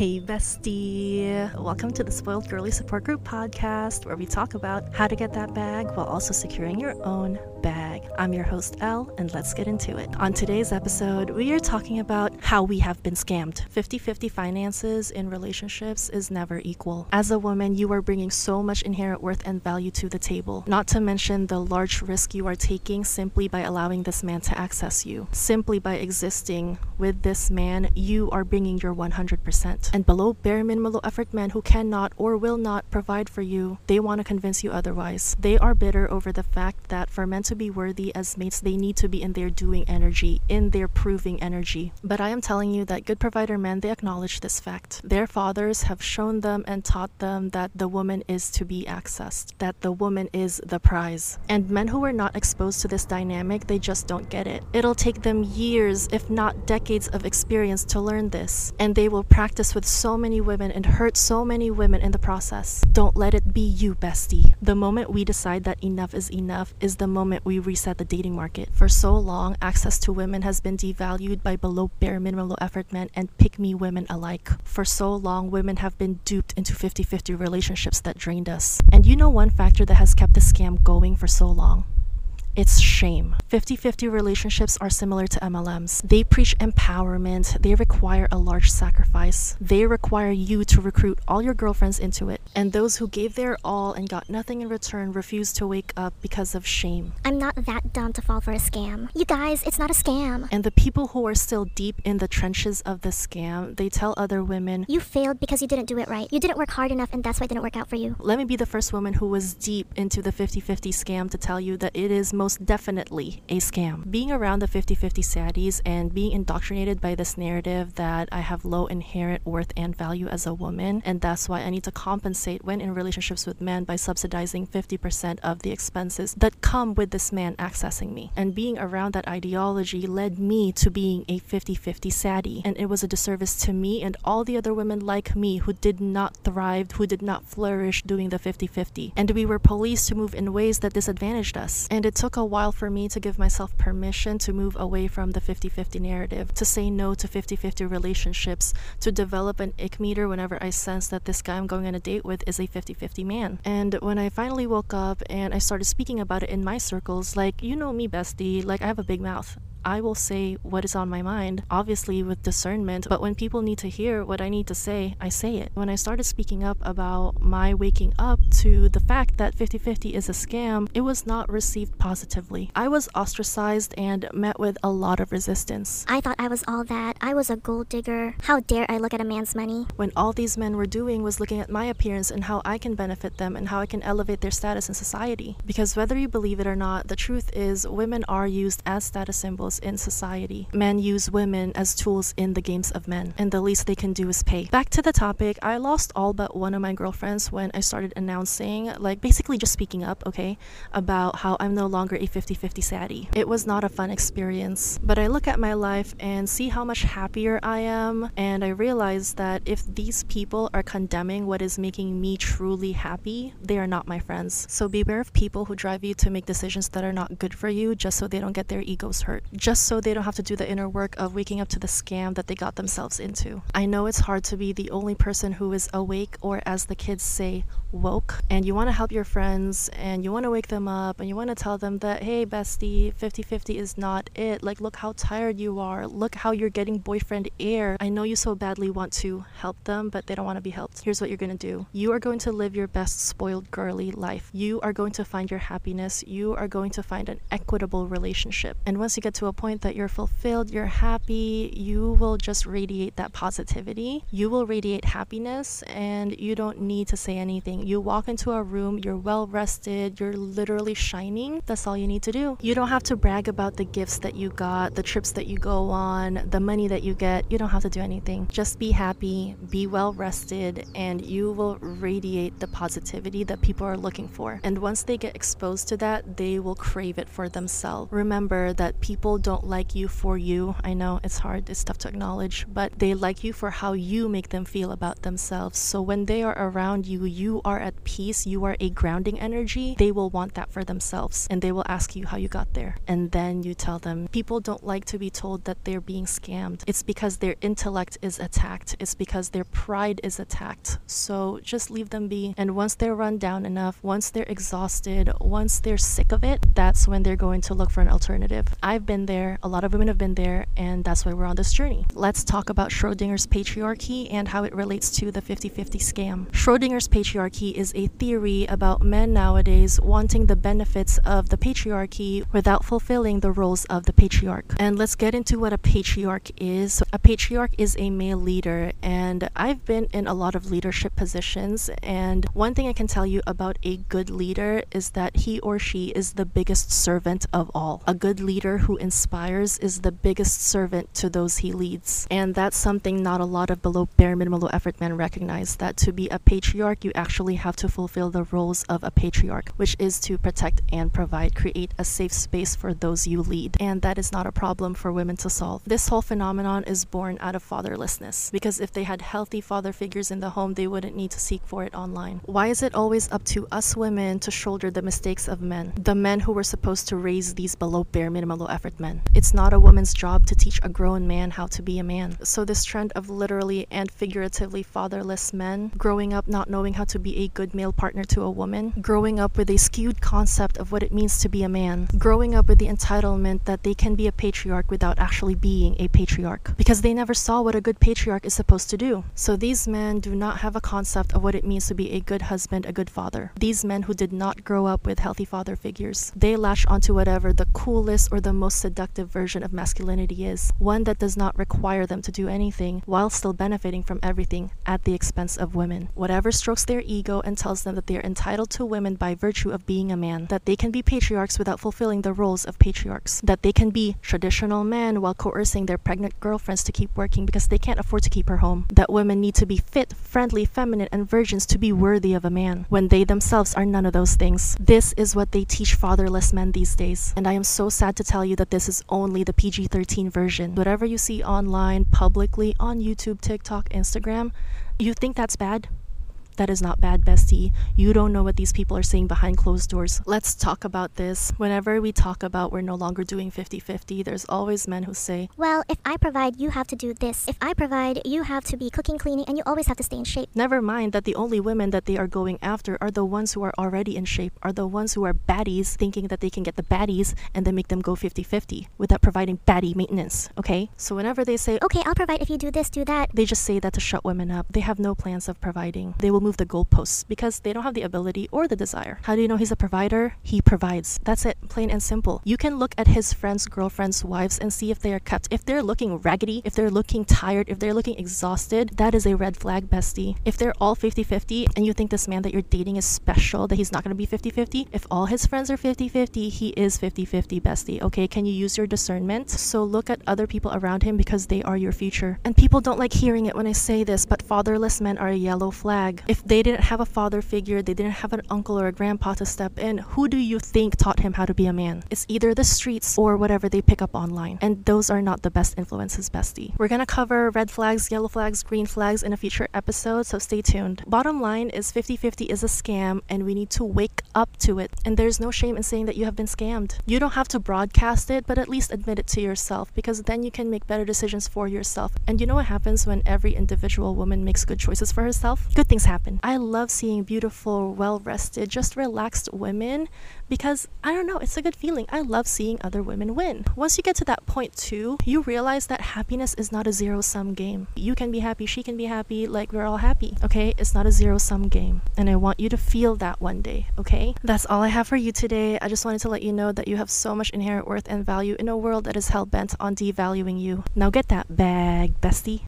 Hey, bestie. Welcome to the Spoiled Girly Support Group podcast, where we talk about how to get that bag while also securing your own bag. I'm your host, Elle, and let's get into it. On today's episode, we are talking about how we have been scammed. 50 50 finances in relationships is never equal. As a woman, you are bringing so much inherent worth and value to the table, not to mention the large risk you are taking simply by allowing this man to access you. Simply by existing with this man, you are bringing your 100%. And below bare minimum effort men who cannot or will not provide for you, they want to convince you otherwise. They are bitter over the fact that for men to be worthy as mates, they need to be in their doing energy, in their proving energy. But I am telling you that good provider men, they acknowledge this fact. Their fathers have shown them and taught them that the woman is to be accessed, that the woman is the prize. And men who are not exposed to this dynamic, they just don't get it. It'll take them years, if not decades, of experience to learn this. And they will practice with so many women and hurt so many women in the process. Don't let it be you, bestie. The moment we decide that enough is enough is the moment we reset the dating market. For so long, access to women has been devalued by below bare minimum low effort men and pick me women alike. For so long, women have been duped into 50 50 relationships that drained us. And you know one factor that has kept the scam going for so long? It's shame. 50 50 relationships are similar to MLMs. They preach empowerment, they require a large sacrifice. They require you to recruit all your girlfriends into it. And those who gave their all and got nothing in return refuse to wake up because of shame. I'm not that dumb to fall for a scam. You guys, it's not a scam. And the people who are still deep in the trenches of the scam, they tell other women, You failed because you didn't do it right. You didn't work hard enough, and that's why it didn't work out for you. Let me be the first woman who was deep into the 50 50 scam to tell you that it is most definitely a scam. Being around the 50 50 saddies and being indoctrinated by this narrative that I have low inherent worth and value as a woman, and that's why I need to compensate when in relationships with men by subsidizing 50% of the expenses that come with this man accessing me. And being around that ideology led me to being a 50 50 saddie, and it was a disservice to me and all the other women like me who did not thrive, who did not flourish doing the 50 50. And we were policed to move in ways that disadvantaged us. And it took a while for me to give myself permission to move away from the 50 50 narrative, to say no to 50 50 relationships, to develop an ick meter whenever I sense that this guy I'm going on a date with is a 50 50 man. And when I finally woke up and I started speaking about it in my circles, like, you know me, bestie, like, I have a big mouth. I will say what is on my mind, obviously with discernment, but when people need to hear what I need to say, I say it. When I started speaking up about my waking up to the fact that 50 50 is a scam, it was not received positively. I was ostracized and met with a lot of resistance. I thought I was all that. I was a gold digger. How dare I look at a man's money? When all these men were doing was looking at my appearance and how I can benefit them and how I can elevate their status in society. Because whether you believe it or not, the truth is women are used as status symbols in society. Men use women as tools in the games of men, and the least they can do is pay. Back to the topic, I lost all but one of my girlfriends when I started announcing, like basically just speaking up, okay, about how I'm no longer a 50 50 saddie. It was not a fun experience, but I look at my life and see how much happier I am, and I realize that if these people are condemning what is making me truly happy, they are not my friends. So beware of people who drive you to make decisions that are not good for you just so they don't get their egos hurt. Just so they don't have to do the inner work of waking up to the scam that they got themselves into. I know it's hard to be the only person who is awake, or as the kids say, woke, and you want to help your friends and you want to wake them up and you want to tell them that, hey, bestie, 50 50 is not it. Like, look how tired you are. Look how you're getting boyfriend air. I know you so badly want to help them, but they don't want to be helped. Here's what you're going to do you are going to live your best spoiled girly life. You are going to find your happiness. You are going to find an equitable relationship. And once you get to a point that you're fulfilled, you're happy, you will just radiate that positivity. You will radiate happiness, and you don't need to say anything. You walk into a room, you're well rested, you're literally shining. That's all you need to do. You don't have to brag about the gifts that you got, the trips that you go on, the money that you get. You don't have to do anything. Just be happy, be well rested, and you will radiate the positivity that people are looking for. And once they get exposed to that, they will crave it for themselves. Remember that people don't like you for you. I know it's hard, it's tough to acknowledge, but they like you for how you make them feel about themselves. So when they are around you, you are at peace, you are a grounding energy, they will want that for themselves and they will ask you how you got there. And then you tell them people don't like to be told that they're being scammed. It's because their intellect is attacked, it's because their pride is attacked. So just leave them be. And once they're run down enough, once they're exhausted, once they're sick of it, that's when they're going to look for an alternative. I've been there, a lot of women have been there, and that's why we're on this journey. Let's talk about Schrodinger's patriarchy and how it relates to the 50 50 scam. Schrodinger's patriarchy is a theory about men nowadays wanting the benefits of the patriarchy without fulfilling the roles of the patriarch. And let's get into what a patriarch is. A patriarch is a male leader, and I've been in a lot of leadership positions. And one thing I can tell you about a good leader is that he or she is the biggest servant of all. A good leader who inspires is the biggest servant to those he leads. And that's something not a lot of below bare minimum low effort men recognize that to be a patriarch, you actually have to fulfill the roles of a patriarch, which is to protect and provide, create a safe space for those you lead. And that is not a problem for women to solve. This whole phenomenon is born out of fatherlessness because if they had healthy father figures in the home, they wouldn't need to seek for it online. Why is it always up to us women to shoulder the mistakes of men? The men who were supposed to raise these below bare minimum low effort men. It's not a woman's job to teach a grown man how to be a man. So this trend of literally and figuratively fatherless men growing up not knowing how to be a good male partner to a woman, growing up with a skewed concept of what it means to be a man, growing up with the entitlement that they can be a patriarch without actually being a patriarch because they never saw what a good patriarch is supposed to do. So these men do not have a concept of what it means to be a good husband, a good father. These men who did not grow up with healthy father figures, they latch onto whatever the coolest or the most seductive version of masculinity is, one that does not require them to do anything while still benefiting from everything at the expense of women. Whatever strokes their ego and tells them that they are entitled to women by virtue of being a man, that they can be patriarchs without fulfilling the roles of patriarchs, that they can be traditional men while coercing their pregnant girlfriends to keep working because they can't afford to keep her home, that women need to be fit, friendly, feminine, and virgins to be worthy of a man, when they themselves are none of those things. This is what they teach fatherless men these days, and I am so sad to tell you that this is only the PG 13 version. Whatever you see online, publicly, on YouTube, TikTok, Instagram, you think that's bad? That is not bad, bestie. You don't know what these people are saying behind closed doors. Let's talk about this. Whenever we talk about we're no longer doing 50 50, there's always men who say, Well, if I provide, you have to do this. If I provide, you have to be cooking, cleaning, and you always have to stay in shape. Never mind that the only women that they are going after are the ones who are already in shape, are the ones who are baddies, thinking that they can get the baddies and then make them go 50 50 without providing baddie maintenance, okay? So whenever they say, Okay, I'll provide if you do this, do that. they just say that to shut women up. They have no plans of providing. They will move the goalposts because they don't have the ability or the desire. How do you know he's a provider? He provides. That's it, plain and simple. You can look at his friends, girlfriends, wives, and see if they are kept. If they're looking raggedy, if they're looking tired, if they're looking exhausted, that is a red flag, bestie. If they're all 50 50 and you think this man that you're dating is special, that he's not going to be 50 50, if all his friends are 50 50, he is 50 50, bestie. Okay, can you use your discernment? So look at other people around him because they are your future. And people don't like hearing it when I say this, but fatherless men are a yellow flag. If they didn't have a father figure, they didn't have an uncle or a grandpa to step in, who do you think taught him how to be a man? It's either the streets or whatever they pick up online. And those are not the best influences, bestie. We're gonna cover red flags, yellow flags, green flags in a future episode, so stay tuned. Bottom line is 50 50 is a scam, and we need to wake up to it. And there's no shame in saying that you have been scammed. You don't have to broadcast it, but at least admit it to yourself because then you can make better decisions for yourself. And you know what happens when every individual woman makes good choices for herself? Good things happen. I love seeing beautiful, well rested, just relaxed women because I don't know, it's a good feeling. I love seeing other women win. Once you get to that point too, you realize that happiness is not a zero sum game. You can be happy, she can be happy, like we're all happy, okay? It's not a zero sum game. And I want you to feel that one day, okay? That's all I have for you today. I just wanted to let you know that you have so much inherent worth and value in a world that is hell bent on devaluing you. Now get that bag, bestie.